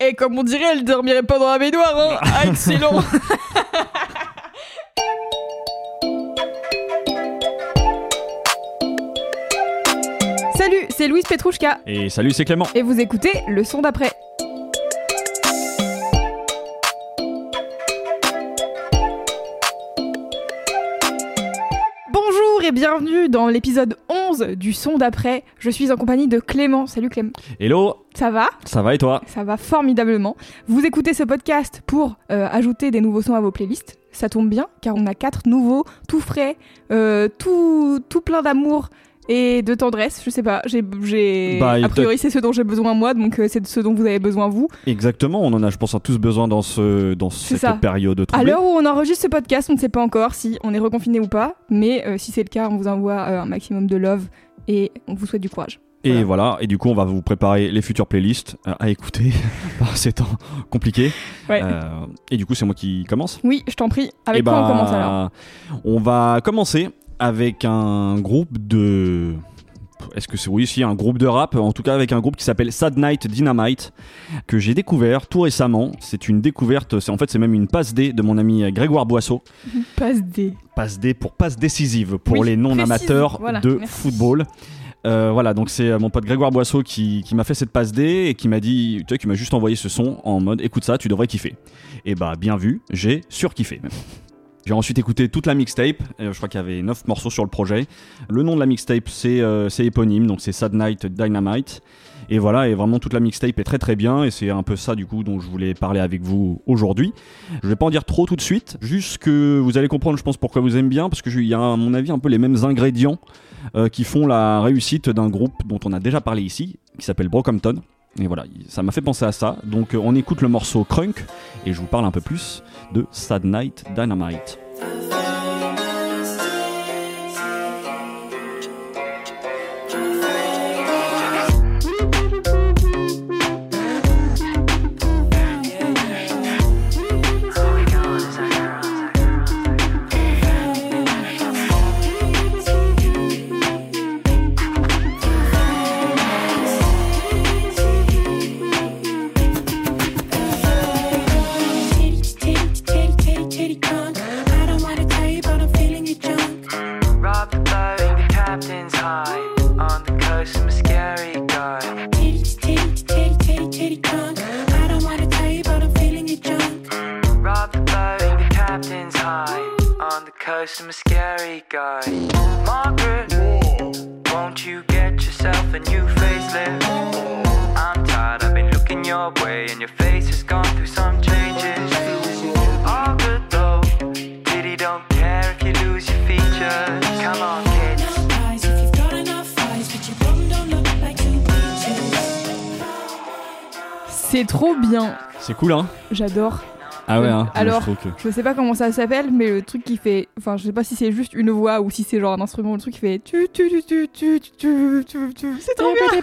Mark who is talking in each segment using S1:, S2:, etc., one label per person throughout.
S1: Et comme on dirait, elle dormirait pas dans la baignoire, hein Ah, excellent Salut, c'est Louise Petrouchka,
S2: Et salut, c'est Clément.
S1: et vous écoutez le son d'après. Et bienvenue dans l'épisode 11 du son d'après. Je suis en compagnie de Clément. Salut Clément.
S2: Hello,
S1: Ça va?
S2: Ça va et toi?
S1: Ça va formidablement. Vous écoutez ce podcast pour euh, ajouter des nouveaux sons à vos playlists. Ça tombe bien, car on a quatre nouveaux, tout frais, euh, tout, tout plein d'amour et de tendresse. Je sais pas, j'ai.
S2: Bah,
S1: a priori c'est ce dont j'ai besoin moi, donc euh, c'est de ce dont vous avez besoin vous.
S2: Exactement, on en a, je pense, tous besoin dans, ce, dans cette
S1: ça.
S2: période
S1: À l'heure où on enregistre ce podcast, on ne sait pas encore si on est reconfiné ou pas, mais euh, si c'est le cas, on vous envoie euh, un maximum de love et on vous souhaite du courage.
S2: Et voilà. et du coup, on va vous préparer les futures playlists à écouter par ces temps compliqués.
S1: Ouais.
S2: Euh, et du coup, c'est moi qui commence.
S1: Oui, je t'en prie. Avec
S2: Eh
S1: quoi on
S2: bah,
S1: commence alors?
S2: On va commencer avec un groupe de. Est-ce que c'est oui, si un groupe de rap, en tout cas avec un groupe qui s'appelle Sad Night Dynamite, que j'ai découvert tout récemment. C'est une découverte, c'est en fait c'est même une passe D de mon ami Grégoire Boisseau.
S1: Passe des.
S2: passe D pour passe décisive pour
S1: Oui,
S2: les non-amateurs
S1: précise, voilà,
S2: de
S1: merci.
S2: football. Euh, voilà, donc c'est euh, mon pote Grégoire Boisseau qui, qui m'a fait cette passe D et qui m'a dit, tu sais, qui m'a juste envoyé ce son en mode écoute ça, tu devrais kiffer. Et bah, bien vu, j'ai surkiffé même. J'ai ensuite écouté toute la mixtape, euh, je crois qu'il y avait 9 morceaux sur le projet. Le nom de la mixtape c'est euh, éponyme, donc c'est Sad Night Dynamite. Et voilà, et vraiment toute la mixtape est très très bien, et c'est un peu ça du coup dont je voulais parler avec vous aujourd'hui. Je vais pas en dire trop tout de suite, juste que vous allez comprendre, je pense, pourquoi vous aimez bien, parce que il y a à mon avis un peu les mêmes ingrédients euh, qui font la réussite d'un groupe dont on a déjà parlé ici, qui s'appelle Brockhampton. Et voilà, ça m'a fait penser à ça. Donc euh, on écoute le morceau Crunk, et je vous parle un peu plus de Sad Night Dynamite.
S3: Way, and your face has gone through some changes. All good though, pity don't care if you lose your features. Come on, kids.
S4: Enough eyes if you've got enough eyes, but your bum don't look like two peaches.
S1: C'est trop bien.
S2: C'est cool, hein?
S1: J'adore.
S2: Ah ouais, hein,
S1: Alors,
S2: je,
S1: sais pas comment ça s'appelle, mais le truc qui fait. Enfin, je sais pas si c'est juste une voix ou si c'est genre un instrument, le truc qui fait. C'est trop bien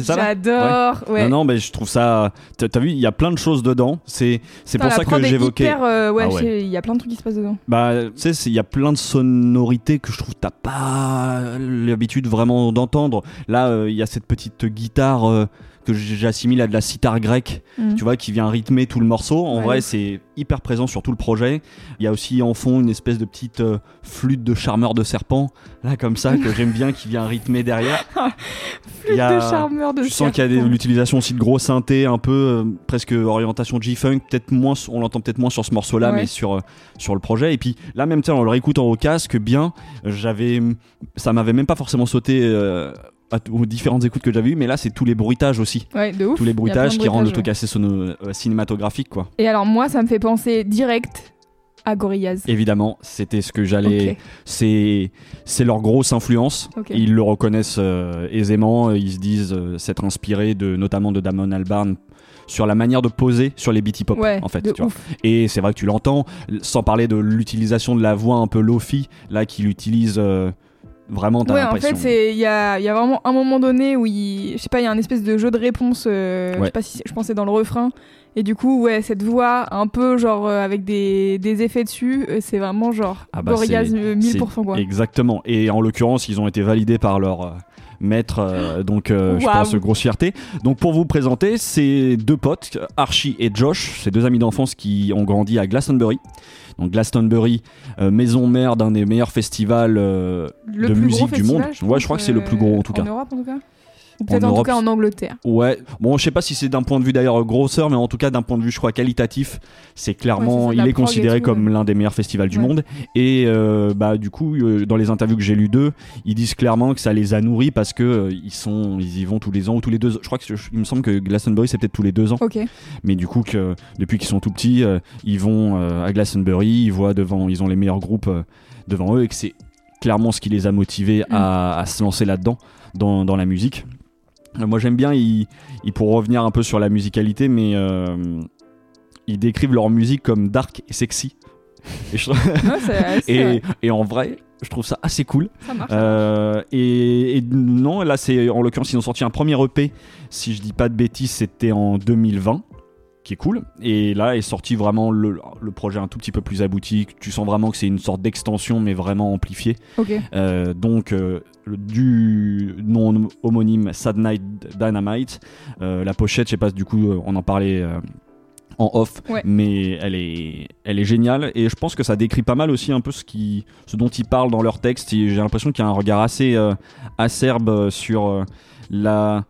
S1: J'adore
S2: Non, mais je trouve ça. T'as vu, il y a plein de choses dedans. C'est pour ça que j'évoquais.
S1: Euh, ouais,
S2: ah ouais.
S1: il y a plein de trucs qui se passent dedans.
S2: Bah, tu sais, il y a plein de sonorités que je trouve t'as pas l'habitude vraiment d'entendre. Là, euh, il y a cette petite guitare. Euh, que j'assimile à de la sitar grecque,
S1: Mhm.
S2: tu vois, qui vient rythmer tout le morceau. En
S1: Ouais.
S2: vrai, c'est hyper présent sur tout le projet. Il y a aussi en fond une espèce de petite euh, flûte de charmeur de serpent, là, comme ça, que j'aime bien, qui vient rythmer derrière.
S1: Flûte
S2: a-
S1: de charmeur de
S2: Je sens qu'il y a
S1: serpent.
S2: l'utilisation aussi de gros synthés, un peu euh, presque orientation G-Funk, peut-être moins, on l'entend peut-être moins sur ce morceau-là,
S1: Ouais.
S2: mais sur, euh, sur le projet. Et puis là, même temps, en le réécoutant au casque, bien, j'avais, ça m'avait même pas forcément sauté à- aux différentes écoutes que j'avais eues, mais là, c'est tous les bruitages aussi.
S1: Ouais, de ouf.
S2: Tous les bruitages qui rendent le truc assez sono- euh, cinématographique, quoi.
S1: Et alors, moi, ça me fait penser direct à Gorillaz.
S2: Évidemment, c'était ce que j'allais. C'est c'est leur grosse influence. Ils le reconnaissent euh, aisément. Ils se disent euh, s'être inspirés de notamment de Damon Albarn sur la manière de poser sur les beat hip hop
S1: Ouais,
S2: en fait. tu vois. Et c'est vrai que tu l'entends, sans parler de l'utilisation de la voix un peu lofi là qu'il utilise euh, vraiment. T'as
S1: Ouais, en fait, c'est il y a, il y a vraiment un moment donné où il, je sais pas, il y a un espèce de jeu de réponse. euh, Je
S2: Ouais.
S1: sais pas si je pensais dans le refrain. Et du coup, ouais, cette voix un peu genre euh, avec des, des effets dessus, euh, c'est vraiment genre
S2: Ah bah, c'est-
S1: euh, 1000% quoi.
S2: Exactement. Et en l'occurrence, ils ont été validés par leur maître, euh, donc euh, je pense grosse fierté. Donc pour vous présenter, ces deux potes, Archie et Josh, ces deux amis d'enfance qui ont grandi à Glastonbury. Donc Glastonbury, euh, maison mère d'un des meilleurs festivals de musique du monde.
S1: je
S2: ouais, je crois que c'est le plus gros en tout cas.
S1: En Europe en tout cas peut-être en,
S2: Europe,
S1: tout cas en Angleterre.
S2: Ouais, bon, je sais pas si c'est d'un point de vue d'ailleurs grosseur, mais en tout cas d'un point de vue, je crois, qualitatif, c'est clairement,
S1: Ouais,
S2: il est considéré
S1: tout,
S2: comme
S1: ouais.
S2: l'un des meilleurs festivals du
S1: Ouais.
S2: monde. Et euh, bah du coup, euh, dans les interviews que j'ai lues d'eux, ils disent clairement que ça les a nourris parce que euh, ils sont, ils y vont tous les ans ou tous les deux. Je crois que il me semble que Glastonbury c'est peut-être tous les deux ans,
S1: Ok.
S2: mais du coup que depuis qu'ils sont tout petits, euh, ils vont à Glastonbury, ils voient devant, ils ont les meilleurs groupes devant eux et que c'est clairement ce qui les a motivés à, à se lancer là-dedans, dans, dans la musique. Moi j'aime bien, ils, ils pour revenir un peu sur la musicalité, mais euh, ils décrivent leur musique comme dark et sexy. Et, je-
S1: Ouais, c'est- c'est
S2: et,
S1: vrai.
S2: et en vrai, je trouve ça assez cool.
S1: ça marche.
S2: Euh, et, et non, là c'est en l'occurrence ils ont sorti un premier EP, si je dis pas de bêtises, c'était en 2020 qui est cool. Et là est sorti vraiment le, le projet un tout petit peu plus abouti. Tu sens vraiment que c'est une sorte d'extension, mais vraiment amplifiée.
S1: Ok.
S2: Euh, donc euh, du nom homonyme Sad Night Dynamite. Euh, la pochette, je sais pas, du coup on en parlait en off,
S1: Ouais.
S2: mais elle est, elle est géniale et je pense que ça décrit pas mal aussi un peu ce, qui, ce dont ils parlent dans leur texte. J'ai l'impression qu'il y a un regard assez euh, acerbe sur euh, la,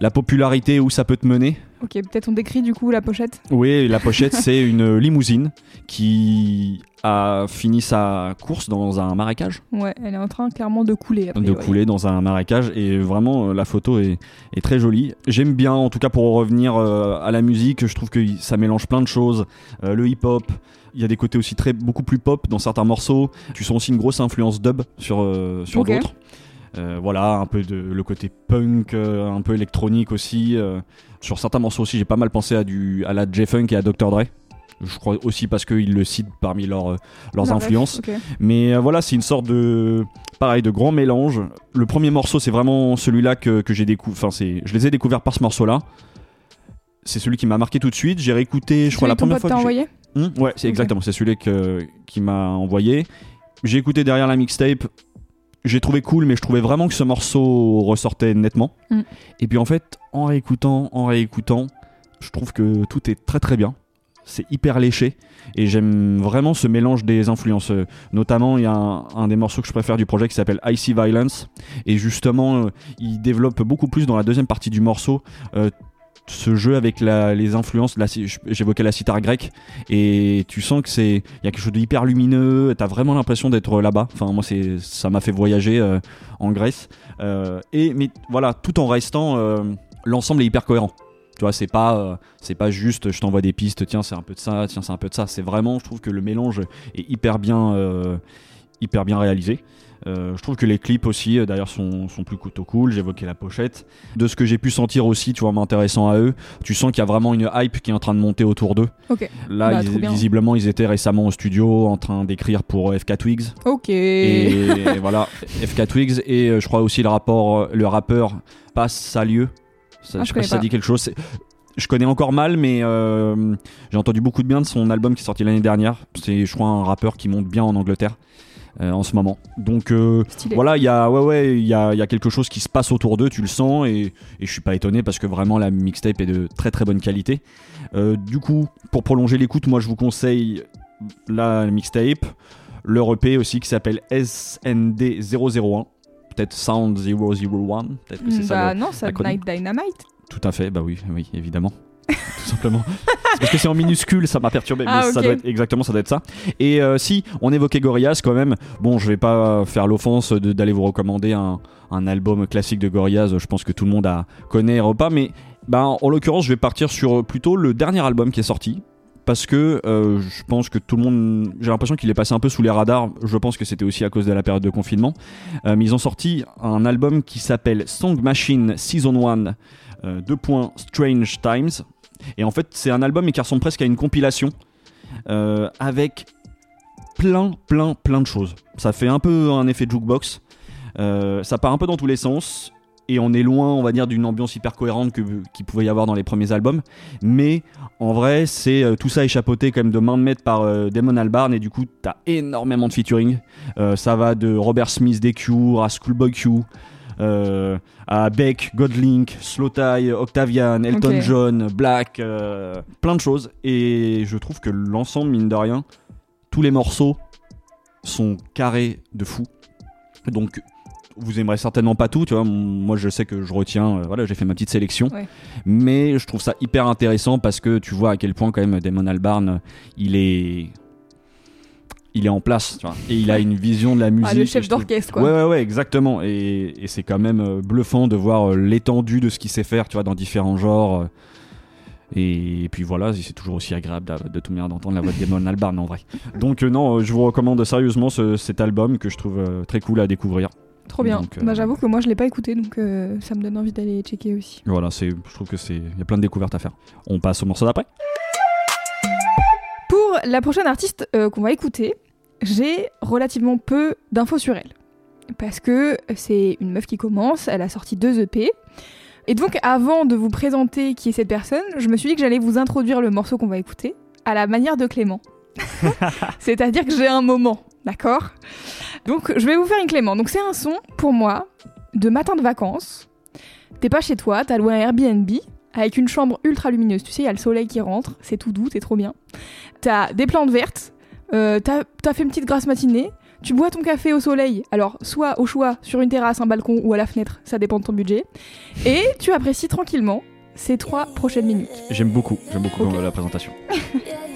S2: la popularité où ça peut te mener.
S1: Ok, peut-être on décrit du coup la pochette.
S2: Oui, la pochette, c'est une limousine qui a fini sa course dans un marécage
S1: Ouais, elle est en train clairement de couler.
S2: de couler dans un marécage et vraiment euh, la photo est, est très jolie. J'aime bien en tout cas pour revenir euh, à la musique, je trouve que ça mélange plein de choses. Euh, le hip-hop, il y a des côtés aussi très beaucoup plus pop dans certains morceaux. Tu sens aussi une grosse influence dub sur, euh, d'autres. Euh, voilà, un peu de le côté punk, euh, un peu électronique aussi. euh. sur certains morceaux aussi, j'ai pas mal pensé à, du, à la J-Funk et à Dr. Dre. Je crois aussi parce qu'ils le citent parmi leurs, leurs
S1: ref,
S2: influences. Mais euh, voilà, c'est une sorte de pareil de grand mélange. Le premier morceau, c'est vraiment celui-là que, que j'ai découvert. Enfin, c'est, je les ai découverts par ce morceau-là. C'est celui qui m'a marqué tout de suite. J'ai réécouté, je crois la première fois. que
S1: envoyé
S2: Hum, ouais, c'est exactement. C'est celui que, qui m'a envoyé. J'ai écouté derrière la mixtape. J'ai trouvé cool, mais je trouvais vraiment que ce morceau ressortait nettement.
S1: Mm.
S2: Et puis en fait, en réécoutant, en réécoutant, je trouve que tout est très très bien. C'est hyper léché et j'aime vraiment ce mélange des influences. Notamment, il y a un, un des morceaux que je préfère du projet qui s'appelle Icy Violence et justement, euh, il développe beaucoup plus dans la deuxième partie du morceau euh, ce jeu avec les influences. J'évoquais la cithare grecque et tu sens que c'est il y a quelque chose de hyper lumineux. T'as vraiment l'impression d'être là-bas. Enfin, moi, ça m'a fait voyager euh, en Grèce. Euh, et mais voilà, tout en restant, euh, l'ensemble est hyper cohérent. Tu vois, c'est pas, c'est pas juste je t'envoie des pistes, tiens, c'est un peu de ça, tiens, c'est un peu de ça. C'est vraiment, je trouve que le mélange est hyper bien, hyper bien réalisé. Euh, je trouve que les clips aussi, euh, d'ailleurs, sont, sont plus plutôt cool. J'évoquais la pochette. De ce que j'ai pu sentir aussi, tu vois, m'intéressant à eux, tu sens qu'il y a vraiment une hype qui est en train de monter autour d'eux.
S1: Ok.
S2: Là,
S1: Bah,
S2: ils- visiblement, ils étaient récemment au studio en train d'écrire pour euh, FK Twigs.
S1: Ok.
S2: Et voilà, FK Twigs. Et je crois aussi le, rapport, le rappeur Passe Salieu. Ça,
S1: Ah,
S2: je sais pas si ça dit quelque chose. Je connais encore mal, mais euh, j'ai entendu beaucoup de bien de son album qui est sorti l'année dernière. C'est, je crois, un rappeur qui monte bien en Angleterre euh, en ce moment. Donc euh, voilà, il y a, ouais, ouais, il y a, il y a quelque chose qui se passe autour d'eux, tu le sens, et, et je suis pas étonné parce que vraiment la mixtape est de très très bonne qualité. Euh, du coup, pour prolonger l'écoute, moi je vous conseille la mixtape, leur EP aussi qui s'appelle SND001, peut-être Sound 001, peut-être que c'est ça.
S1: Bah non, ça. Night Dynamite.
S2: Tout à fait, bah oui, oui, évidemment. Tout simplement. Parce que c'est en minuscule, ça m'a perturbé.
S1: Ah,
S2: mais ça
S1: ok.
S2: doit être, exactement, ça doit être ça. Et euh, si on évoquait Gorillaz quand même, bon, je vais pas faire l'offense d'aller vous recommander un, un album classique de Gorillaz. Je pense que tout le monde a, connaît Repas, mais bah, en l'occurrence, je vais partir sur plutôt le dernier album qui est sorti, parce que euh, je pense que tout le monde, j'ai l'impression qu'il est passé un peu sous les radars. Je pense que c'était aussi à cause de la période de confinement. Euh, mais ils ont sorti un album qui s'appelle Song Machine Season 1, euh, deux points Strange Times. Et en fait, c'est un album qui ressemble presque à une compilation euh, avec plein, plein, plein de choses. Ça fait un peu un effet jukebox. Euh, ça part un peu dans tous les sens. Et on est loin, on va dire, d'une ambiance hyper cohérente qu'il pouvait y avoir dans les premiers albums. Mais en vrai, c'est euh, tout ça échapeauté quand même de main de maître par Damon Albarn. Et du coup, t'as énormément de featuring. Ça va de Robert Smith des Cure à Schoolboy Q. euh, à Beck, Godlink, Slowthai, Octavian, Elton. John, Black, euh, plein de choses. Et je trouve que l'ensemble, mine de rien, tous les morceaux sont carrés de fou. Donc, vous aimerez certainement pas tout, tu vois. Moi, je sais que je retiens, euh, voilà, j'ai fait ma petite sélection.
S1: Ouais.
S2: Mais je trouve ça hyper intéressant parce que tu vois à quel point, quand même, Damon Albarn, il est. Il est en place, tu vois. Et il a une vision de la musique.
S1: Ah, le chef d'orchestre, quoi.
S2: Ouais, ouais, ouais, exactement. Et, et c'est quand même euh, bluffant de voir euh, l'étendue de ce qu'il sait faire, tu vois, dans différents genres. euh. Et, puis voilà, c'est toujours aussi agréable de, tout manière d'entendre la voix de Damon Albarn en vrai. Donc euh, non, je vous recommande sérieusement ce- cet album que je trouve euh, très cool à découvrir.
S1: Trop bien.
S2: Donc, euh,
S1: Bah, j'avoue que moi, je l'ai pas écouté, donc ça me donne envie d'aller checker aussi.
S2: Voilà, c'est, je trouve que c'est, il y a plein de découvertes à faire. On passe au morceau d'après.
S1: Pour la prochaine artiste qu'on va écouter, j'ai relativement peu d'infos sur elle. Parce que c'est une meuf qui commence, elle a sorti deux EP. Et donc, avant de vous présenter qui est cette personne, je me suis dit que j'allais vous introduire le morceau qu'on va écouter à la manière de Clément. C'est-à-dire que j'ai un moment, d'accord? Donc, je vais vous faire une Clément. Donc, c'est un son, pour moi, de matin de vacances. T'es pas chez toi, t'as loué un Airbnb avec une chambre ultra lumineuse. Tu sais, il y a le soleil qui rentre, c'est tout doux, c'est trop bien. T'as des plantes vertes, euh, t'as t'as fait une petite grasse matinée, tu bois ton café au soleil, alors soit au choix sur une terrasse, un balcon ou à la fenêtre, ça dépend de ton budget, et tu apprécies tranquillement ces trois prochaines minutes.
S2: J'aime beaucoup, j'aime beaucoup la présentation.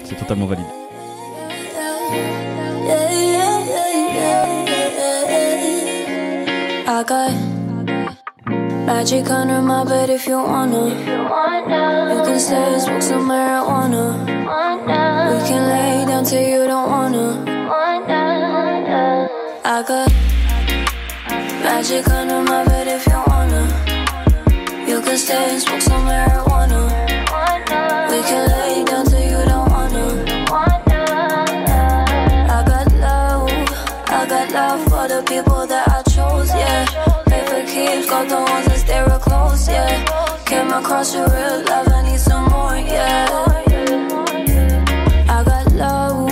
S2: c'est totalement valide.
S5: I got magic under my bed if you wanna. You can stay smoke some marijuana. We can lay down till you don't wanna. I got magic under my bed if you wanna. You can stay smoke some marijuana. We can lay down till you don't wanna. I got love, I got love for the people that I chose, yeah. Pay for keeps, got the ones Came across your real love, I need some more, yeah. I got love,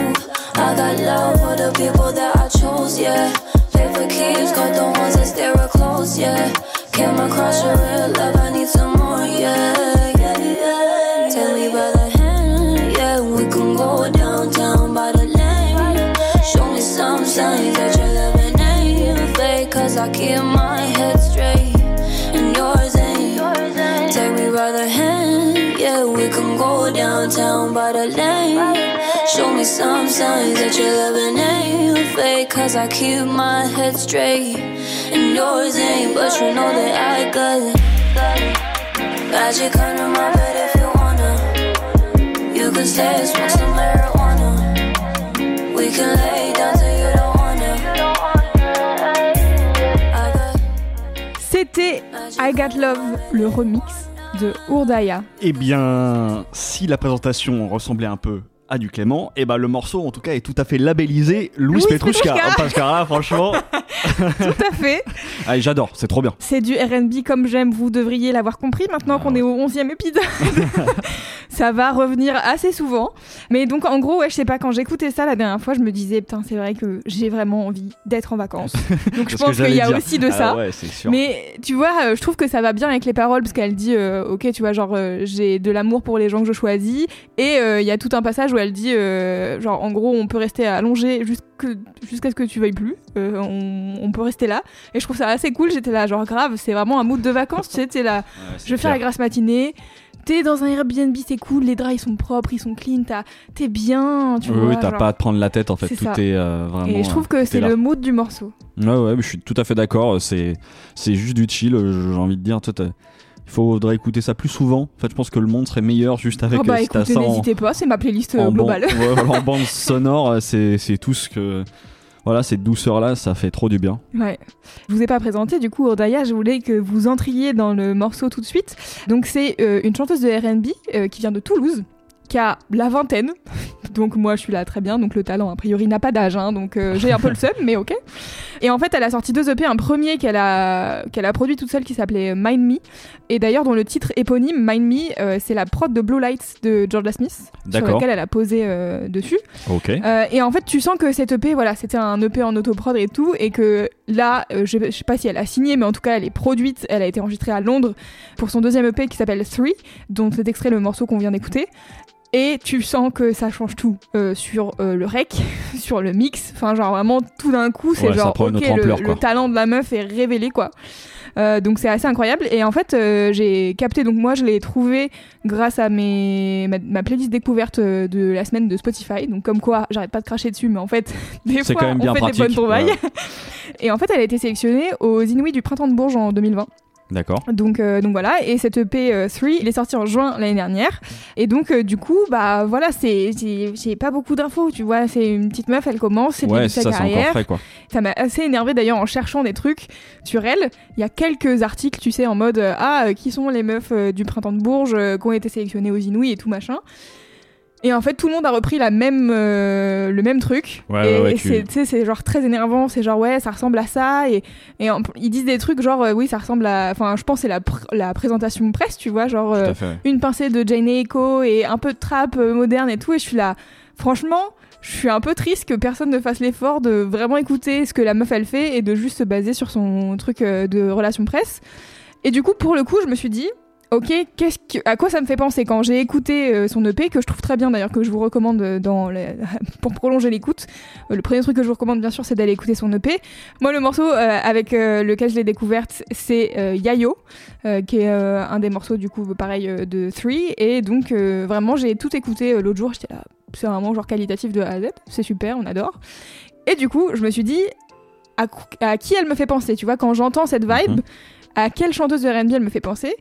S5: I got love for the people that I chose, yeah. Pay for keeps, got the ones that stay real close, yeah. Came across your real love, I need some more, yeah. yeah. Take me by the hand, yeah. We can go downtown by the lane. Show me some signs that you're living ain't fake, cause I keep my head downtown by the lane. Show me some signs that you're living ain't fake, cause I keep my head straight and yours ain't. But you know that I got magic under my bed if you wanna. You can stay and smoke some marijuana. We can lay down till you don't wanna.
S1: C'était I Got Love, le remix de Urdaya.
S2: Eh bien, si la présentation ressemblait un peu à du Clément, eh ben le morceau en tout cas est tout à fait labellisé Louis
S1: Louis
S2: Petrouchka.
S1: Petrouchka.
S2: Parce que là, franchement,
S1: Tout à fait.
S2: allez, j'adore, c'est trop bien.
S1: C'est du RB comme j'aime, vous devriez l'avoir compris maintenant
S2: Ah
S1: qu'on est au 11e épisode. ça va revenir assez souvent. Mais donc en gros, ouais, je sais pas, quand j'écoutais ça la dernière fois, je me disais, putain, c'est vrai que j'ai vraiment envie d'être en vacances. Donc je pense qu'il y a
S2: dire.
S1: aussi de
S2: Ah
S1: ça.
S2: ouais.
S1: Mais tu vois, euh, je trouve que ça va bien avec les paroles parce qu'elle dit, euh, ok, tu vois, genre, euh, j'ai de l'amour pour les gens que je choisis. Et euh, il y a tout un passage où elle dit, genre, en gros, on peut rester allongé jusqu'à ce que tu veuilles plus. On, on peut rester là. Et je trouve ça assez cool. J'étais là, genre, grave, c'est vraiment un mood de vacances. tu sais, t'es là,
S2: Ouais,
S1: je vais faire la grasse matinée. T'es dans un Airbnb, c'est cool, les draps ils sont propres, ils sont clean, t'es bien, tu
S2: Oui,
S1: vois.
S2: oui, t'as
S1: genre.
S2: pas à te prendre la tête en fait,
S1: C'est
S2: tout
S1: ça.
S2: est euh, vraiment.
S1: Et je trouve
S2: euh,
S1: que c'est
S2: est
S1: le mood du morceau.
S2: Ouais, ouais, je suis tout à fait d'accord. C'est, juste du chill. euh, J'ai envie de dire, Il faudrait écouter ça plus souvent. En fait, je pense que le monde serait meilleur juste avec
S1: Oh bah
S2: euh,
S1: écoutez, n'hésitez pas, c'est ma playlist
S2: en,
S1: globale.
S2: ouais, en bande sonore, c'est tout ce que. Voilà, cette douceur-là, ça fait trop du bien.
S1: Ouais. Je vous ai pas présenté, du coup, Ordaya, je voulais que vous entriez dans le morceau tout de suite. Donc, c'est euh, une chanteuse de RB euh, qui vient de Toulouse, qui a la vingtaine. Donc, moi, je suis là très bien. Donc, le talent, a priori, n'a pas d'âge. hein, donc, euh, j'ai un peu le seum, mais ok. Et en fait, elle a sorti deux EP. Un premier qu'elle a, qu'elle a produit toute seule qui s'appelait Mind Me. Et d'ailleurs, dans le titre éponyme, Mind Me, euh, c'est la prod de Blue Lights de Georgia Smith, sur laquelle elle a posé euh, dessus.
S2: Ok.
S1: Et en fait, tu sens que cette EP, voilà, c'était un EP en autoprod et tout, et que là, je, je sais pas si elle a signé, mais en tout cas, elle est produite. Elle a été enregistrée à Londres pour son deuxième EP qui s'appelle Three, dont c'est extrait le morceau qu'on vient d'écouter. Et tu sens que ça change tout euh, sur euh, le rec, sur le mix. Enfin, genre vraiment tout d'un coup, c'est
S2: Ouais,
S1: genre ok, le, talent de la meuf est révélé quoi. Euh, donc c'est assez incroyable et en fait j'ai capté donc moi je l'ai trouvé grâce à mes ma, ma playlist découverte de la semaine de Spotify donc comme quoi j'arrête pas de cracher dessus mais en fait des fois
S2: quand même bien
S1: on fait
S2: pratique.
S1: des bonnes trouvailles
S2: Ouais.
S1: et en fait elle a été sélectionnée aux Inouïs du printemps de Bourges en 2020
S2: D'accord.
S1: donc, euh, donc voilà, et cette EP euh, 3, il est sorti en juin l'année dernière. Et donc, euh, du coup, bah voilà, c'est j'ai pas beaucoup d'infos, tu vois. C'est une petite meuf, elle commence, c'est
S2: Ouais,
S1: sa
S2: ça,
S1: carrière.
S2: frais, quoi.
S1: Ça m'a assez énervé d'ailleurs en cherchant des trucs sur elle. Il y a quelques articles, tu sais, en mode euh, Ah, euh, qui sont les meufs du printemps de Bourges qui ont été sélectionnées aux Inouïs et tout machin. Et en fait, tout le monde a repris la même, euh, le même truc.
S2: Ouais,
S1: et
S2: ouais, ouais, tu-
S1: c'est, tu c'est genre très énervant. C'est genre, ouais, ça ressemble à ça. Et, et en- ils disent des trucs genre, euh, oui, ça ressemble à. Enfin, je pense que c'est la, pr- la présentation presse, tu vois. Genre, euh, une pincée de Jane Echo et un peu de trap euh, moderne et tout. Et je suis là, franchement, je suis un peu triste que personne ne fasse l'effort de vraiment écouter ce que la meuf elle fait et de juste se baser sur son truc de relation presse. Et du coup, pour le coup, je me suis dit. Ok, qu'est-ce que, à quoi ça me fait penser quand j'ai écouté euh, son EP que je trouve très bien d'ailleurs que je vous recommande euh, dans les- pour prolonger l'écoute. Euh, le premier truc que je vous recommande bien sûr c'est d'aller écouter son EP. Moi le morceau euh, avec lequel je l'ai découverte c'est Yayo qui est un des morceaux du coup pareil de Three et donc vraiment j'ai tout écouté l'autre jour j'étais là c'est vraiment genre qualitatif de A à Z c'est super on adore et du coup je me suis dit à qui elle me fait penser tu vois quand j'entends cette vibe
S2: Mhm.
S1: à quelle chanteuse de R&B elle me fait penser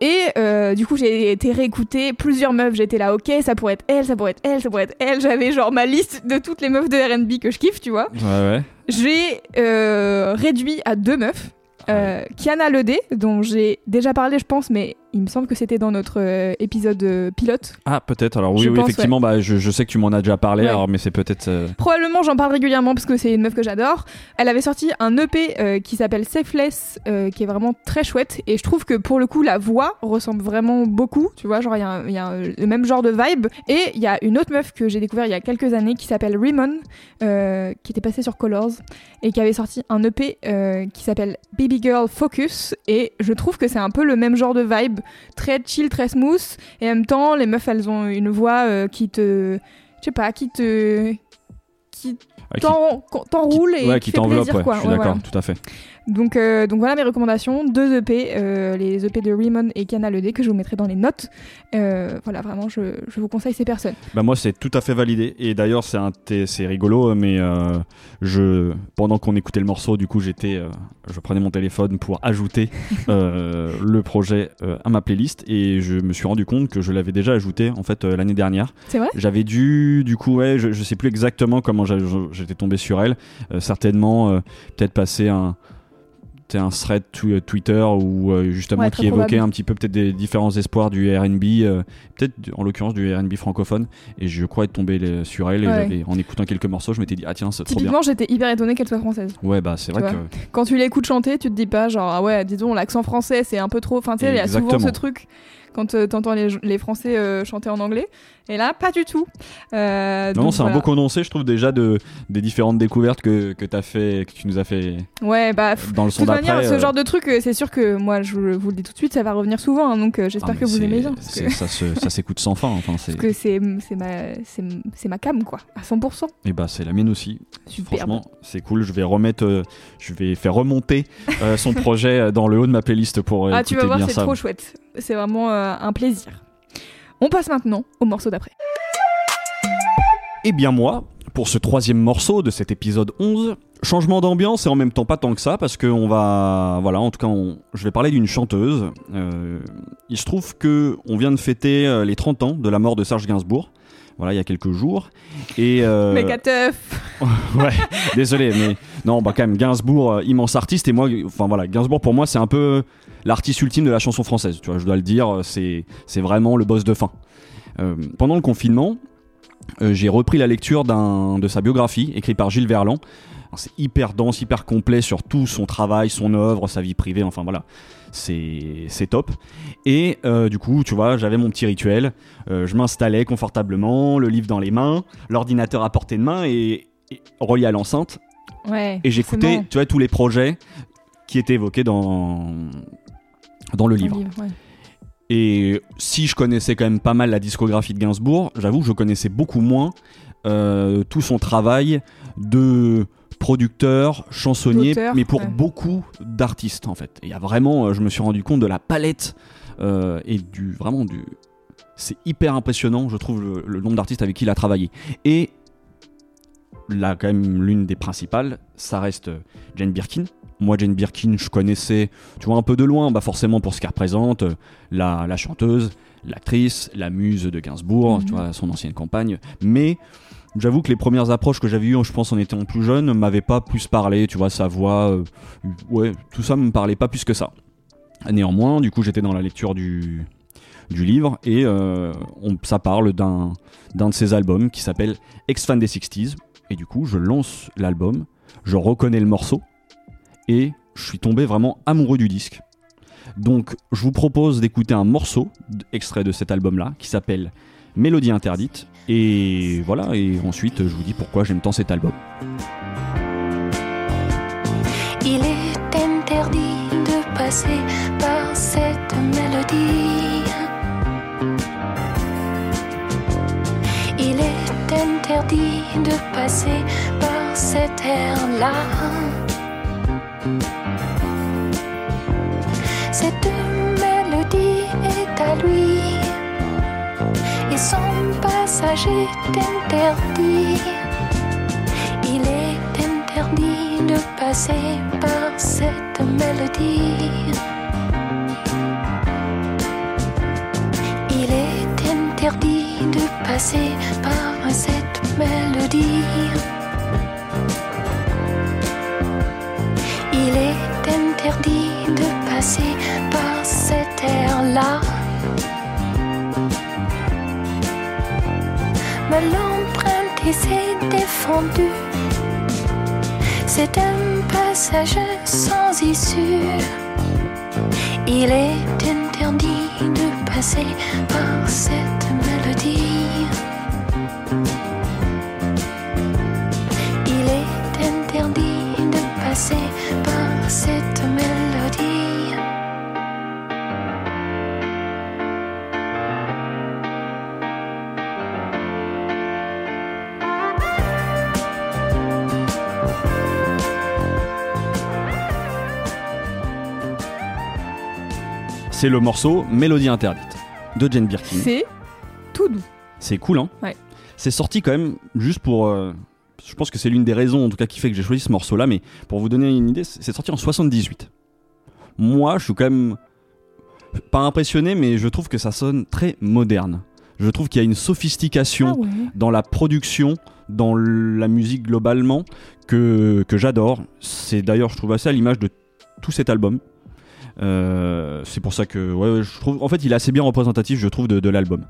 S1: et euh, du coup, j'ai été réécouter plusieurs meufs. J'étais là, ok, ça pourrait être elle, ça pourrait être elle, ça pourrait être elle. J'avais genre ma liste de toutes les meufs de RB que je kiffe, tu vois.
S2: Ouais, ouais.
S1: J'ai euh, réduit à deux meufs. Euh, Kiana Ledé, dont j'ai déjà parlé, je pense, mais il me semble que c'était dans notre euh, épisode euh, pilote.
S2: Ah, peut-être. Alors, oui,
S1: Je
S2: oui,
S1: pense,
S2: effectivement, bah, je, je sais que tu m'en as déjà parlé,
S1: Ouais.
S2: alors, mais c'est peut-être. euh,
S1: Probablement, j'en parle régulièrement parce que c'est une meuf que j'adore. Elle avait sorti un EP euh, qui s'appelle Safeless, euh, qui est vraiment très chouette. Et je trouve que pour le coup, la voix ressemble vraiment beaucoup. Tu vois, genre, il y a, un- il y a un- le même genre de vibe. Et il y a une autre meuf que j'ai découvert il y a quelques années qui s'appelle Rimon, euh, qui était passée sur Colors et qui avait sorti un EP euh, qui s'appelle Baby Girl Focus. Et je trouve que c'est un peu le même genre de vibe, très chill, très smooth. Et en même temps, les meufs, elles ont une voix euh, qui te. Je sais pas, qui te. qui
S2: ah,
S1: t'enroule et
S2: ouais,
S1: qui
S2: t'enveloppe, ouais. Je suis d'accord,
S1: voilà.
S2: tout à fait.
S1: Donc, euh, donc voilà mes recommandations, deux EP, euh, les EP de Rimon et Canal ED que je vous mettrai dans les notes. Euh, voilà, vraiment, je, je vous conseille ces personnes.
S2: Bah moi c'est tout à fait validé et d'ailleurs c'est rigolo mais je pendant qu'on écoutait le morceau du coup j'étais je prenais mon téléphone pour ajouter le projet à ma playlist et je me suis rendu compte que je l'avais déjà ajouté en fait l'année dernière.
S1: C'est vrai?
S2: J'avais dû du coup ouais je, je sais plus exactement comment j'étais tombé sur elle certainement peut-être passer un c'était un thread tw- Twitter où euh, justement
S1: Ouais,
S2: qui évoquait
S1: probable.
S2: un petit peu peut-être des différents espoirs du R&B euh, peut-être en l'occurrence du R&B francophone et je crois être tombé les- sur elle et
S1: Ouais.
S2: en écoutant quelques morceaux je m'étais dit ah tiens c'est trop bien
S1: Typiquement, j'étais hyper étonnée qu'elle soit française.
S2: ouais bah c'est vrai
S1: vois.
S2: que
S1: Quand tu l'écoutes chanter, tu te dis pas genre, ah ouais, disons, l'accent français, c'est un peu trop. Enfin, tu sais, il y a souvent ce truc quand euh, t'entends les, les Français euh, chanter en anglais. Et là, pas du tout. Euh,
S2: non, c'est un beau condensé je trouve déjà de des différentes découvertes que, que t'as fait que tu nous as fait
S1: Ouais, bah.
S2: dans le
S1: De
S2: son d'après
S1: ce
S2: euh,
S1: genre de truc, c'est sûr que moi, je vous le dis tout de suite, ça va revenir souvent. hein, donc,
S2: ah,
S1: j'espère
S2: mais
S1: que vous aimez bien. Que,
S2: ça s'écoute sans fin enfin c'est
S1: parce que c'est ma, ma cam, quoi. À 100%.
S2: et bah c'est la mienne aussi
S1: Superbe.
S2: Franchement, c'est cool. Je vais remettre, euh, je vais faire remonter son projet dans le haut de ma playlist pour
S1: Ah, tu vas voir, c'est trop chouette. C'est vraiment euh, un plaisir. On passe maintenant au morceau d'après.
S2: Et bien moi, pour ce troisième morceau de cet épisode 11, changement d'ambiance et en même temps pas tant que ça parce que on va voilà en tout cas on- je vais parler d'une chanteuse Euh, il se trouve que on vient de fêter euh, les 30 ans de la mort de Serge Gainsbourg voilà il y a quelques jours et euh,
S1: Méga teuf.
S2: ouais désolé mais non bah quand même Gainsbourg immense artiste et moi enfin voilà Gainsbourg pour moi c'est un peu l'artiste ultime de la chanson française tu vois je dois le dire c'est c'est vraiment le boss de fin. Euh, pendant le confinement euh, j'ai repris la lecture de sa biographie écrite par Gilles Verland. C'est hyper dense hyper complet sur tout son travail son œuvre sa vie privée enfin voilà. C'est top. Et euh, du coup tu vois j'avais mon petit rituel. Euh, je m'installais confortablement le livre dans les mains l'ordinateur à portée de main et, et relié à l'enceinte.
S1: Ouais.
S2: et j'écoutais tu vois tous les projets qui étaient évoqués dans dans le livre
S1: livre, ouais.
S2: et si je connaissais quand même pas mal la discographie de Gainsbourg, j'avoue que je connaissais beaucoup moins euh, tout son travail de producteur, chansonnier, mais pour
S1: ouais.
S2: beaucoup d'artistes en fait. Il y a vraiment, euh, je me suis rendu compte de la palette euh, et du vraiment du. C'est hyper impressionnant, je trouve, le, le nombre d'artistes avec qui il a travaillé. Et là, quand même, l'une des principales, ça reste euh, Jane Birkin. Moi, Jane Birkin, je connaissais, tu vois, un peu de loin, bah forcément pour ce qu'elle représente, euh, la, la chanteuse, l'actrice, la muse de Gainsbourg,
S1: Mhm.
S2: tu vois, son ancienne compagne. Mais j'avoue que les premières approches que j'avais eues, je pense en étant plus jeune, m'avaient pas plus parlé, tu vois, sa voix, euh, ouais, tout ça me parlait pas plus que ça. Néanmoins, du coup, j'étais dans la lecture du, du livre et euh, on- ça parle d'un de ses albums qui s'appelle Ex-Fan des 60s. Et du coup, je lance l'album, je reconnais le morceau et je suis tombé vraiment amoureux du disque. Donc, je vous propose d'écouter un morceau extrait de cet album-là qui s'appelle Mélodie interdite. Et voilà, et ensuite, je vous dis pourquoi j'aime tant cet album.
S6: Il est interdit de passer par interdit de passer par cet air-là. Cette mélodie est à lui et son passage est interdit. Il est interdit de passer par cette mélodie. Il est interdit de passer par cette Il est interdit de passer par cet air-là. Mais l'empreinte s'est défendue. C'est un passage sans issue. Il est interdit de passer par cette
S2: C'est le morceau Mélodie interdite de Jane Birkin.
S1: C'est tout doux.
S2: C'est cool, hein
S1: Ouais.
S2: C'est sorti quand même juste pour. euh, je pense que c'est l'une des raisons, en tout cas, qui fait que j'ai choisi ce morceau-là. Mais pour vous donner une idée, c'est sorti en 78. Moi, je suis quand même pas impressionné, mais je trouve que ça sonne très moderne. Je trouve qu'il y a une sophistication
S1: Ah ouais.
S2: dans la production, dans la musique globalement, que, que j'adore. C'est d'ailleurs, je trouve assez à l'image de tout cet album. Euh, c'est pour ça que, ouais, je trouve, en fait, il est assez bien représentatif, je trouve, de, de l'album.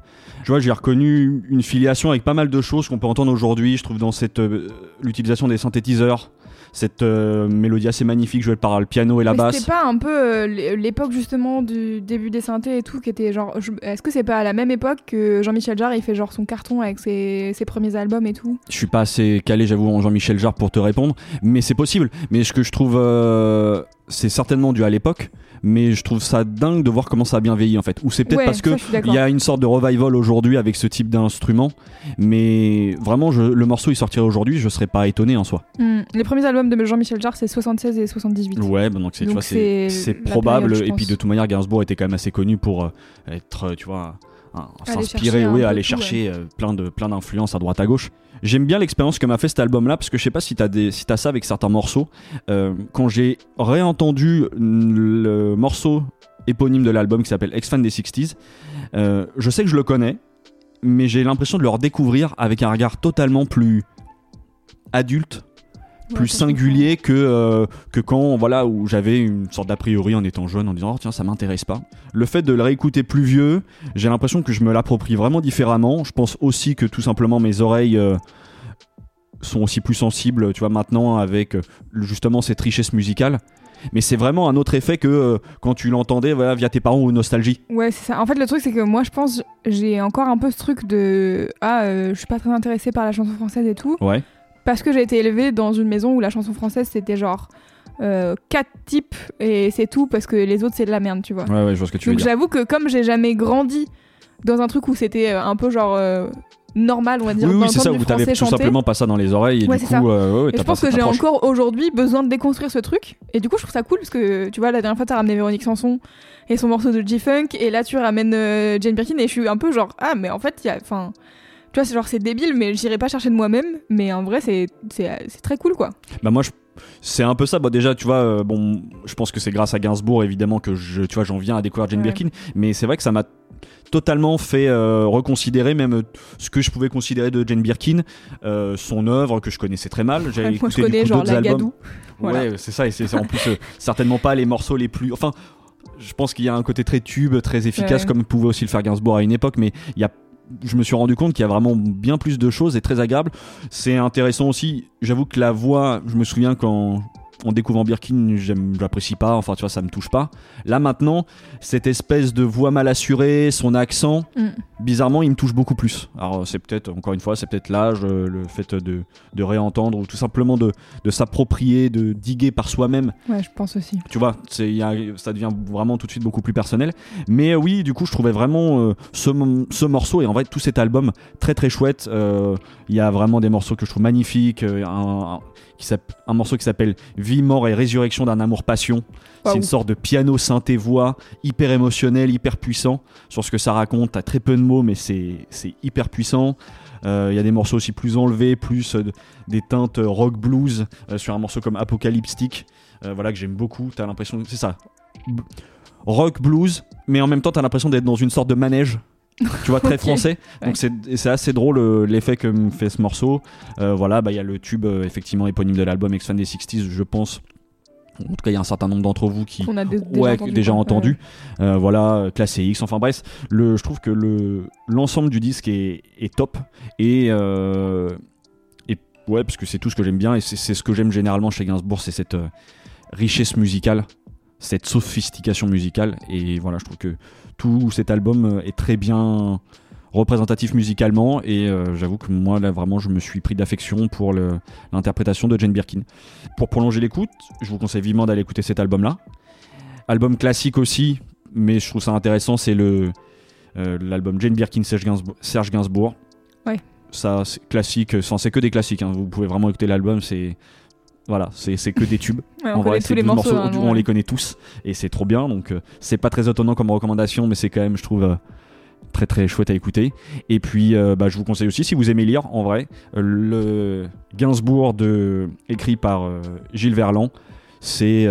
S2: Tu vois, j'ai reconnu une filiation avec pas mal de choses qu'on peut entendre aujourd'hui. Je trouve dans cette euh, l'utilisation des synthétiseurs, cette euh, mélodie assez magnifique jouée par le piano et la
S1: Mais
S2: basse.
S1: c'était pas un peu euh, l'é- l'époque justement du début des synthés et tout qui était genre. je- Est-ce que c'est pas à la même époque que Jean-Michel Jarre il fait genre son carton avec ses, ses premiers albums et tout?
S2: Je suis pas assez calé, j'avoue, en Jean-Michel Jarre pour te répondre, mais c'est possible. Mais ce que je trouve, euh, c'est certainement dû à l'époque, mais je trouve ça dingue de voir comment ça a bien vieilli en fait. Ou c'est peut-être
S1: Ouais,
S2: parce que il y a une sorte de revival aujourd'hui avec ce type d'instrument, mais vraiment, je- le morceau il sortirait aujourd'hui, je serais pas étonné en soi.
S1: Hmm. Les premiers albums de Jean-Michel Jarre c'est 76 et 78.
S2: Ouais, bah donc c'est c'est probable.
S1: période,
S2: et puis de toute manière, Gainsbourg était quand même assez connu pour euh, être, euh, tu vois, s'inspirer, oui, aller chercher euh, plein de plein d'influences à droite à gauche. J'aime bien l'expérience que m'a fait cet album-là parce que je sais pas si t'as des si t'as ça avec certains morceaux. Euh, quand j'ai réentendu le morceau éponyme de l'album qui s'appelle Ex-Fan des 60s, euh, je sais que je le connais, mais j'ai l'impression de le redécouvrir avec un regard totalement plus adulte plus singulier que, euh, que quand voilà où j'avais une sorte d'a priori en étant jeune en disant oh tiens ça m'intéresse pas. Le fait de le réécouter plus vieux j'ai l'impression que je me l'approprie vraiment différemment. Je pense aussi que tout simplement mes oreilles euh, sont aussi plus sensibles tu vois maintenant avec euh, justement cette richesse musicale. Mais c'est vraiment un autre effet que euh, quand tu l'entendais voilà, via tes parents ou nostalgie.
S1: Ouais, c'est ça. En fait, le truc, c'est que moi, je pense, j'ai encore un peu ce truc de Ah, euh, je suis pas très intéressée par la chanson française et tout.
S2: ouais
S1: Parce que j'ai été élevée dans une maison où la chanson française, c'était genre euh, quatre types et c'est tout, parce que les autres, c'est de la merde, tu vois.
S2: ouais ouais je vois ce que tu veux
S1: Donc
S2: dire
S1: j'avoue que comme j'ai jamais grandi dans un truc où c'était euh, un peu genre euh, normal, on va dire,
S2: oui oui c'est ça t'avais
S1: français
S2: tout simplement pas ça dans les oreilles et
S1: Ouais,
S2: du
S1: c'est ça.
S2: coup euh, ouais,
S1: Et je pense que j'ai encore aujourd'hui besoin de déconstruire ce truc. Et du coup, je trouve ça cool parce que tu vois, la dernière fois, t'as ramené Véronique Sanson et son morceau de G-Funk. Et là, tu ramènes Jane Birkin. Et je suis un peu genre, ah, mais en fait, il y a. Enfin. Tu vois, c'est genre, c'est débile, mais j'irai pas chercher de moi-même. Mais en vrai, c'est très cool, quoi.
S2: Bah moi je- c'est un peu ça. Bon déjà tu vois euh, bon je pense que c'est grâce à Gainsbourg évidemment que je tu vois j'en viens à découvrir Jane
S1: Ouais.
S2: Birkin mais c'est vrai que ça m'a totalement fait euh, reconsidérer même euh, ce que je pouvais considérer de Jane Birkin, euh, son œuvre que je connaissais très mal. J'avais
S1: Ouais,
S2: écouté du coup
S1: genre la
S2: albums.
S1: Gadou. Voilà.
S2: Ouais, c'est ça, et c'est en plus certainement pas les morceaux les plus. Enfin, je pense qu'il y a un côté très tube, très efficace,
S1: Ouais.
S2: comme pouvait aussi le faire Gainsbourg à une époque, mais il y a. Je me suis rendu compte qu'il y a vraiment bien plus de choses et très agréable. C'est intéressant aussi. J'avoue que la voix, je me souviens quand en découvrant Birkin, j'aime, j'apprécie pas. Enfin, tu vois, ça me touche pas. Là maintenant, cette espèce de voix mal assurée, son accent,
S1: Mm.
S2: bizarrement, il me touche beaucoup plus. Alors, c'est peut-être, encore une fois, c'est peut-être l'âge, euh, le fait de, de réentendre ou tout simplement de, de s'approprier, de diguer par soi-même.
S1: Ouais, je pense aussi.
S2: Tu vois, c'est, il y a- ça devient vraiment tout de suite beaucoup plus personnel. Mais euh, oui, du coup, je trouvais vraiment euh, ce, morceau et en vrai tout cet album très très chouette. Euh, Il y a vraiment des morceaux que je trouve magnifiques. un, un- qui un morceau qui s'appelle Vie, mort et résurrection d'un amour passion. C'est une sorte de piano synthé voix hyper émotionnel, hyper puissant sur ce que ça raconte. T'as très peu de mots, mais c'est hyper puissant. Euh, Il y a des morceaux aussi plus enlevés, plus euh, de- des teintes euh, rock blues euh, sur un morceau comme Apocalyptic, euh, voilà que j'aime beaucoup. T'as l'impression, c'est ça, rock blues, mais en même temps t'as l'impression d'être dans une sorte de manège. Tu vois, très français. Donc c'est assez drôle euh, l'effet que me fait ce morceau. Euh, voilà, bah il y a le tube euh, effectivement éponyme de l'album Ex-Fan des 60s, je pense. En tout cas, il y a un certain nombre d'entre vous qui,
S1: On a dé- déjà
S2: ouais,
S1: entendu.
S2: déjà
S1: quoi.
S2: entendu. Voilà, classé X. Enfin bref, le, je trouve que le l'ensemble du disque est, est top et et ouais parce que c'est tout ce que j'aime bien et c'est ce que j'aime généralement chez Gainsbourg, c'est cette richesse musicale, cette sophistication musicale et voilà, je trouve que tout cet album euh, est très bien représentatif musicalement et euh, j'avoue que moi là vraiment je me suis pris d'affection pour l'interprétation de Jane Birkin. Pour prolonger l'écoute, je vous conseille vivement d'aller écouter cet album là. Album classique aussi, mais je trouve ça intéressant, c'est le euh, l'album Jane Birkin Serge Gainsbourg. Serge Gainsbourg.
S1: Ouais.
S2: Ça c'est classique, c'est que des classiques. hein. Vous pouvez vraiment écouter l'album, c'est voilà, c'est que des tubes.
S1: Ouais,
S2: en
S1: on
S2: vrai,
S1: tous les
S2: 12
S1: morceaux.
S2: morceaux,
S1: hein,
S2: on
S1: ouais.
S2: les connaît tous et c'est trop bien. Donc euh, c'est pas très étonnant comme recommandation, mais c'est quand même, je trouve, euh, très très chouette à écouter. Et puis, euh, bah, je vous conseille aussi, si vous aimez lire, en vrai, le Gainsbourg de écrit par Gilles Verland. C'est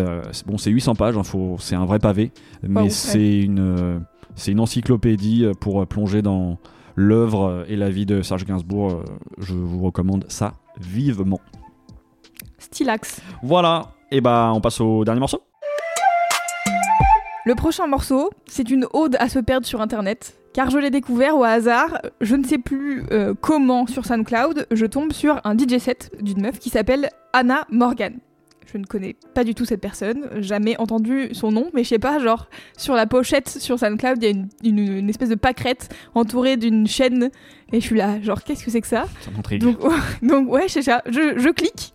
S2: bon, c'est 800 pages, hein, c'est un vrai pavé, mais c'est une c'est une encyclopédie pour plonger dans l'œuvre et la vie de Serge Gainsbourg. Je vous recommande ça vivement.
S1: Stylax.
S2: Voilà, et bah on passe au dernier morceau.
S1: Le prochain morceau, c'est une ode à se perdre sur internet. Car je l'ai découvert au hasard, je ne sais plus euh, comment sur SoundCloud, je tombe sur un DJ set d'une meuf qui s'appelle Anna Morgan. Je ne connais pas du tout cette personne, jamais entendu son nom, mais je sais pas, genre sur la pochette sur SoundCloud, il y a une, une- une espèce de pâquerette entourée d'une chaîne, et je suis là, genre qu'est-ce que c'est que ça? Donc, donc ouais, c'est ça. Je, je clique.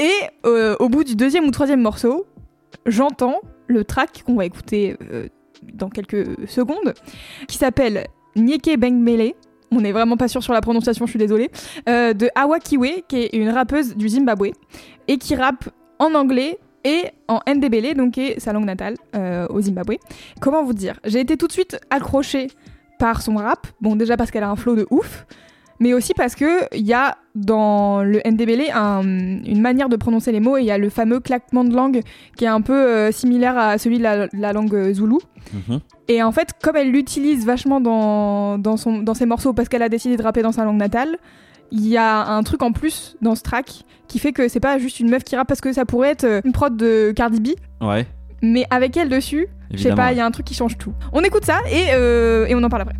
S1: Et euh, au bout du deuxième ou troisième morceau, j'entends le track qu'on va écouter euh, dans quelques secondes, qui s'appelle Nyeke Bang Mele. On n'est vraiment pas sûr sur la prononciation, je suis désolée. euh, de Awa Kiwe, qui est une rappeuse du Zimbabwe, et qui rappe en anglais et en ndebele, donc qui est sa langue natale au Zimbabwe. Comment vous dire? J'ai été tout de suite accrochée par son rap. Bon, déjà parce qu'elle a un flow de ouf, mais aussi parce que il y a dans le NDBL un- une manière de prononcer les mots et il y a le fameux claquement de langue qui est un peu euh, similaire à celui de la, la langue zoulou.
S2: Mhm.
S1: Et en fait, comme elle l'utilise vachement dans, dans, son, dans ses morceaux parce qu'elle a décidé de rapper dans sa langue natale, il y a un truc en plus dans ce track qui fait que c'est pas juste une meuf qui rappe parce que ça pourrait être euh, une prod de Cardi B,
S2: Ouais,
S1: mais avec elle dessus, je sais pas, il y a un truc qui change tout. On écoute ça et, euh, et on en parle après.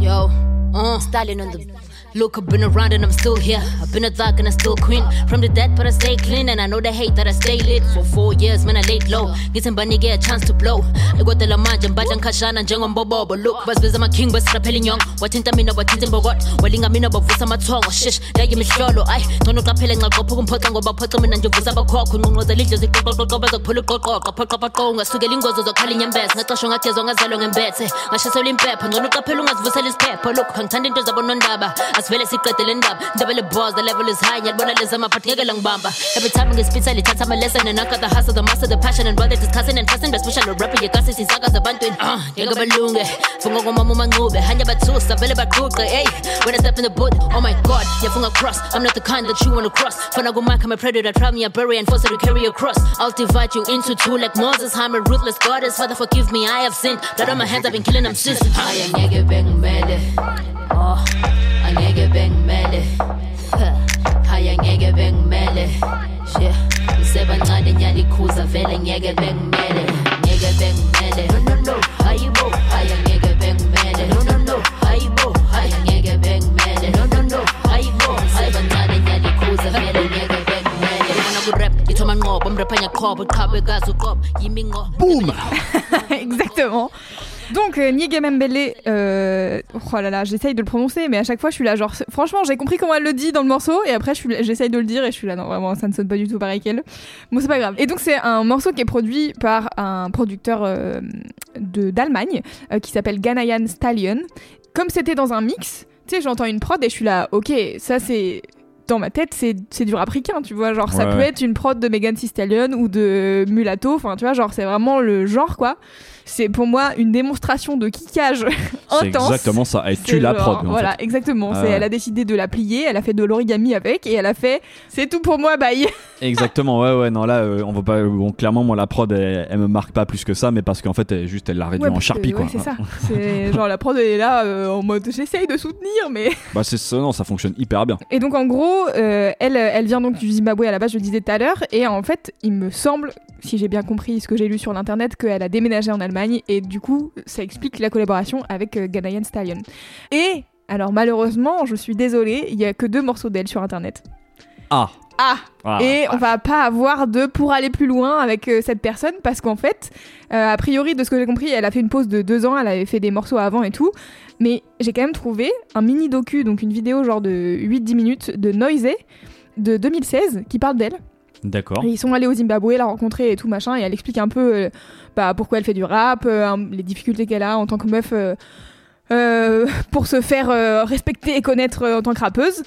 S7: Yo, uh, styling on the look. I've been around and I'm still here. I've been a thug and I still queen. From the dead, but I stay clean. And I know they hate that I stay lit. For four years, man, I laid low. Getting bunny get a chance to blow. I got the lamanja, mbajan kashana, njengo mbobo. But look, bas oh, beza eh, my king, bas rappelling young. Watinta mina, watinta mbogot. Walinga mina, bavusa matongo. Shish, dayi mihlolo. Ay, nono qaphele nxaqopha ukumphoxa ngoba phoxa mina nje uvusa abakhokho nqunqoza lidle ziqoqoqoqo bazokuphula uqoqoqo phoqoqoqo ungasukela ingozo zokhala inyembezi ngaqashwa ngagezwa ngazalwa ngembethe ngashiselwa impepho ngcono uqaphela ungazivusela isiphepho look angithanda into zabonondaba asivele siqede le ndaba ndaba le boss the level is high ngiyalibona lezi amaphathi ngeke langibamba every time ngispitha lithatha ama lesson and I got the hustle the master the passion and brother discussing and trusting especially rapper yekasi sisakaza abantwini uh, ngeke balunge funga ngomama umancube hanya bathusa vele baquqe hey when I step in the booth oh my god yafunga cross. I'm not the kind that you wanna cross. Fana kumaka I'm a predator trap me a bury and force her to carry a cross I'll divide you into two like Moses I'm a ruthless goddess. Father forgive me I have sinned. Blood on my hands I've been killing them since. I angeke bengimele oh nigga bang mele. Haya ngeke bengimele Shit Sebancane nyalikhuza vele ngeke bengimele Ngeke bengimele No no no. Hayibo Haya ngeke bengimele No no no. Hayibo Haya ngeke bengimele No no no. Hayibo Sebancane nyalikhuza vele ngeke bengimele Ngifuna ku rap ngithoma nqobo umrepha ngiyaqhoba uqhabe kazi uqobo yimi ngo
S2: Boom
S1: Exactement Donc, euh, Niege Mbele, euh, oh là là, j'essaye de le prononcer, mais à chaque fois, je suis là, genre, franchement, j'ai compris comment elle le dit dans le morceau, et après, j'essaye de le dire, et je suis là, non, vraiment, ça ne sonne pas du tout pareil qu'elle. Bon, c'est pas grave. Et donc, c'est un morceau qui est produit par un producteur euh, d'Allemagne, euh, qui s'appelle Ghanaian Stallion. Comme c'était dans un mix, tu sais, j'entends une prod, et je suis là, ok, ça c'est dans ma tête, c'est du rapricain, tu vois. Genre, ça peut être une prod de Megan Thee Stallion ou de Mulatto. Enfin, tu vois, genre, c'est vraiment le genre, quoi. C'est pour moi une démonstration de kickage
S2: C'est
S1: intense.
S2: exactement ça. Et tu
S1: C'est
S2: la prod.
S1: Voilà,
S2: fait.
S1: exactement.
S2: Ah
S1: C'est-
S2: ouais.
S1: Elle a décidé de la plier, elle a fait de l'origami avec, et elle a fait c'est tout pour moi, bye.
S2: Exactement, ouais, ouais, non, là, euh, on va pas. Bon, clairement, moi, la prod, elle, elle me marque pas plus que ça, mais parce qu'en fait, elle, juste, elle l'a réduit
S1: Ouais,
S2: en charpie, quoi.
S1: ouais, c'est ça. C'est genre la prod elle est là euh, en mode j'essaye de soutenir, mais.
S2: Bah, c'est ça, non, ça fonctionne hyper bien.
S1: Et donc en gros, euh, elle, elle vient donc du Zimbabwe à la base, je le disais tout à l'heure, et en fait, il me semble, si j'ai bien compris ce que j'ai lu sur l'internet, qu'elle a déménagé en Allemagne, et du coup, ça explique la collaboration avec euh, Ghanaian Stallion. Et alors malheureusement, je suis désolée, il y a que deux morceaux d'elle sur internet.
S2: Ah
S1: Ah
S2: Ah.
S1: Et on va pas avoir de pour aller plus loin avec euh, cette personne parce qu'en fait, euh, a priori de ce que j'ai compris, elle a fait une pause de deux ans, elle avait fait des morceaux avant et tout, mais j'ai quand même trouvé un mini docu, donc une vidéo genre de 8-10 minutes de Noisy de 2016 qui parle d'elle.
S2: D'accord.
S1: Et ils sont allés au Zimbabwe, la rencontrer et tout machin, et elle explique un peu euh, bah, pourquoi elle fait du rap, euh, les difficultés qu'elle a en tant que meuf euh, pour se faire euh, respecter et connaître euh, en tant que rappeuse.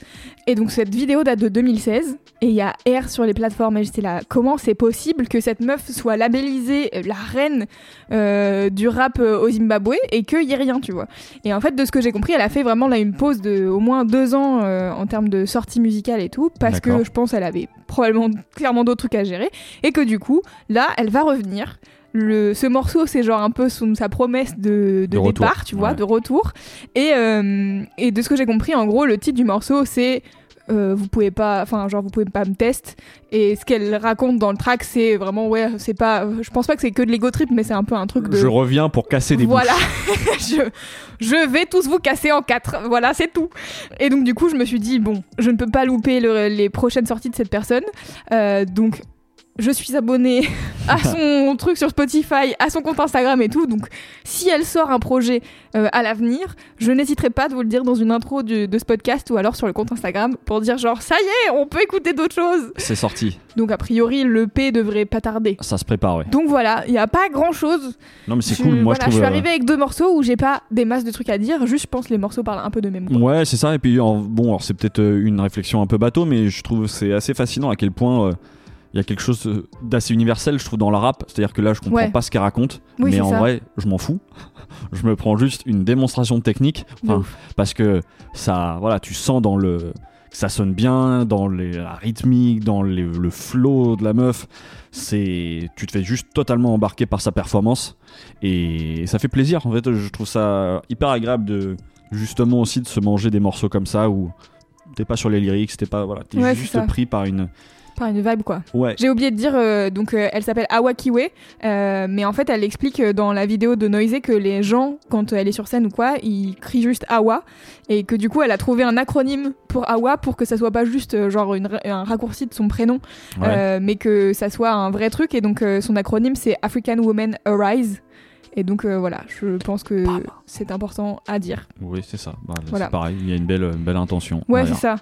S1: Et donc cette vidéo date de 2016, et il y a R sur les plateformes, et j'étais là, comment c'est possible que cette meuf soit labellisée la reine du rap au Zimbabwe et qu'il y ait rien, tu vois? Et en fait, de ce que j'ai compris, elle a fait vraiment là une pause de au moins deux ans en termes de sortie musicale et tout, parce que je pense qu'elle avait probablement clairement d'autres trucs à gérer, et que du coup, là, elle va revenir. Le, ce morceau, c'est genre un peu son, sa promesse de, de départ, tu vois,
S2: ouais.
S1: de retour. Et, euh, et de ce que j'ai compris, en gros, le titre du morceau, c'est euh, vous pouvez pas, enfin, genre, vous pouvez pas me tester. Et ce qu'elle raconte dans le track, c'est vraiment, ouais, c'est pas, je pense pas que c'est que de l'ego trip, mais c'est un peu un truc de.
S2: Je reviens pour casser des
S1: Voilà, je, je vais tous vous casser en quatre. Voilà, c'est tout. Et donc, du coup, je me suis dit, bon, je ne peux pas louper le- les prochaines sorties de cette personne. Euh, donc, je suis abonnée à son truc sur Spotify, à son compte Instagram et tout. Donc, si elle sort un projet euh, à l'avenir, je n'hésiterai pas de vous le dire dans une intro du- de ce podcast ou alors sur le compte Instagram pour dire genre, ça y est, on peut écouter d'autres choses.
S2: C'est sorti.
S1: Donc, a priori, le P devrait pas tarder.
S2: Ça se prépare, ouais.
S1: Donc voilà, il n'y a pas grand chose
S2: Non, mais c'est
S1: je-
S2: cool. Moi,
S1: voilà,
S2: je trouve.
S1: suis
S2: euh,
S1: arrivée avec deux morceaux où j'ai pas des masses de trucs à dire, juste je pense les morceaux parlent un peu de même. quoi.
S2: Ouais, c'est ça. Et puis, en- bon, alors c'est peut-être euh, une réflexion un peu bateau, mais je trouve c'est assez fascinant à quel point euh, il y a quelque chose d'assez universel, je trouve, dans le rap. C'est-à-dire que là, je comprends
S1: Ouais.
S2: pas ce qu'elle raconte,
S1: Oui,
S2: mais en
S1: ça.
S2: vrai, je m'en fous. je me prends juste une démonstration de technique, parce que ça, voilà, tu sens dans le que ça sonne bien, dans les, la rythmique, dans les- le flow de la meuf. C'est, tu te fais juste totalement embarquer par sa performance et ça fait plaisir. En fait, je trouve ça hyper agréable de justement aussi de se manger des morceaux comme ça où t'es pas sur les lyrics, t'es pas voilà, t'es
S1: Ouais,
S2: juste pris par une
S1: Par une vibe, quoi.
S2: ouais.
S1: J'ai oublié de dire, euh, donc euh, elle s'appelle Awa Kiwe, euh, mais en fait elle explique euh, dans la vidéo de Noisy que les gens, quand elle est sur scène ou quoi, ils crient juste Awa, et que du coup elle a trouvé un acronyme pour Awa pour que ça soit pas juste euh, genre une un raccourci de son prénom,
S2: Ouais.
S1: euh, mais que ça soit un vrai truc, et donc euh, son acronyme c'est African Women Arise. Et donc euh, voilà, je pense que c'est important à dire.
S2: Oui, c'est ça. Bah,
S1: Voilà.
S2: C'est pareil, il y a une belle, une belle intention.
S1: Ouais, c'est ça.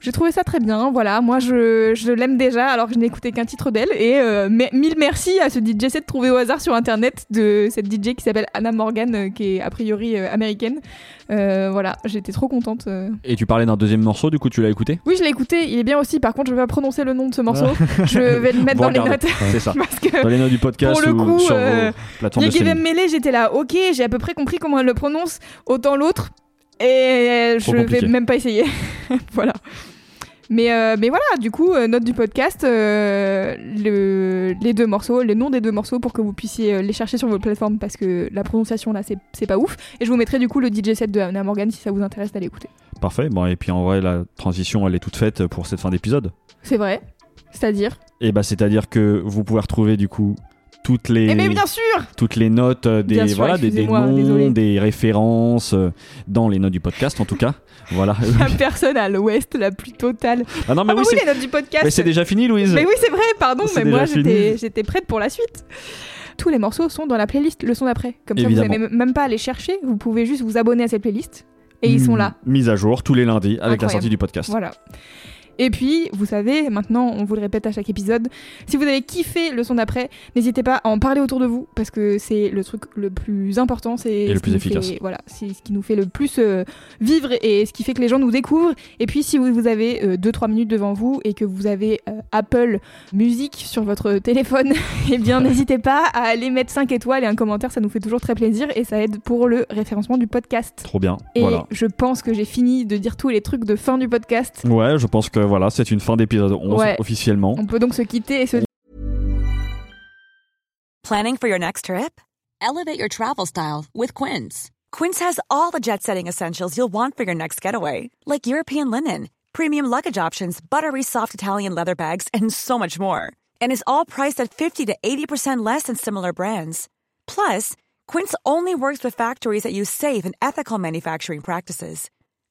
S1: J'ai trouvé ça très bien, voilà. Moi, je, je l'aime déjà, alors que je n'ai écouté qu'un titre d'elle. Et euh, mille merci à ce DJ set trouvé au hasard sur internet de cette DJ qui s'appelle Anna Morgan, euh, qui est a priori euh, américaine. Voilà, j'étais trop contente.
S2: Et tu parlais d'un deuxième morceau, du coup, tu l'as écouté?
S1: Oui, je l'ai écouté, il est bien aussi. Par contre, je vais pas prononcer le nom de ce morceau. je vais le mettre dans les notes.
S2: C'est ça.
S1: Parce que
S2: Dans les notes du podcast
S1: Pour le
S2: ou
S1: coup,
S2: sur
S1: euh,
S2: vos plateformes de
S1: me mêler, j'étais là, ok, j'ai à peu près compris comment elle le prononce, autant l'autre. Et
S2: Trop
S1: je vais
S2: compliqué.
S1: même pas essayer. voilà. Mais, euh, mais voilà, du coup, euh, note du podcast, euh, le- les deux morceaux, les noms des deux morceaux pour que vous puissiez euh, les chercher sur vos plateformes parce que la prononciation là, c'est c'est pas ouf. Et je vous mettrai du coup le DJ set de Anna Morgan si ça vous intéresse d'aller écouter.
S2: Parfait. Bon, et puis en vrai, la transition, elle est toute faite pour cette fin d'épisode.
S1: C'est vrai. C'est-à-dire?
S2: Et bah, c'est-à-dire que vous pouvez retrouver, du coup, toutes les,
S1: Eh bien sûr
S2: toutes les notes, euh, des,
S1: sûr,
S2: voilà, des, des noms,
S1: désolé.
S2: des références, euh, dans les notes du podcast, en tout cas. voilà.
S1: La personne à l'ouest la plus totale.
S2: ah non, mais
S1: ah bah
S2: oui,
S1: les notes du podcast.
S2: mais c'est déjà fini, Louise.
S1: Mais oui, c'est vrai, pardon, mais moi j'étais prête pour la suite. Tous les morceaux sont dans la playlist le son d'après. Comme ça,
S2: Évidemment.
S1: vous n'avez même pas à les chercher, vous pouvez juste vous abonner à cette playlist et ils sont là.
S2: Mise à jour tous les lundis avec la sortie du podcast.
S1: Voilà. Et puis, vous savez, maintenant, on vous le répète à chaque épisode, si vous avez kiffé le son d'après, n'hésitez pas à en parler autour de vous, parce que c'est le truc le plus important, c'est
S2: le plus efficace.
S1: fait- voilà, c'est ce qui nous fait le plus euh, vivre et ce qui fait que les gens nous découvrent. Et puis, si vous, vous avez 2-3 minutes devant vous et que vous avez euh, Apple Music sur votre téléphone, eh bien, n'hésitez pas à aller mettre 5 étoiles et un commentaire, ça nous fait toujours très plaisir et ça aide pour le référencement du podcast.
S2: Trop bien.
S1: Et
S2: Voilà.
S1: je pense que j'ai fini de dire tous les trucs de fin du podcast.
S2: Ouais, je pense que voilà, c'est une fin d'épisode 11
S1: Ouais.
S2: officiellement.
S1: On peut donc se quitter et se
S8: Planning for your next trip?
S9: Elevate your travel style with Quince.
S8: Quince has all the jet setting essentials you'll want for your next getaway, like European linen, premium luggage options, buttery soft Italian leather bags, and so much more. And is all priced at 50 to 80% less than similar brands. Plus, Quince only works with factories that use safe and ethical manufacturing practices.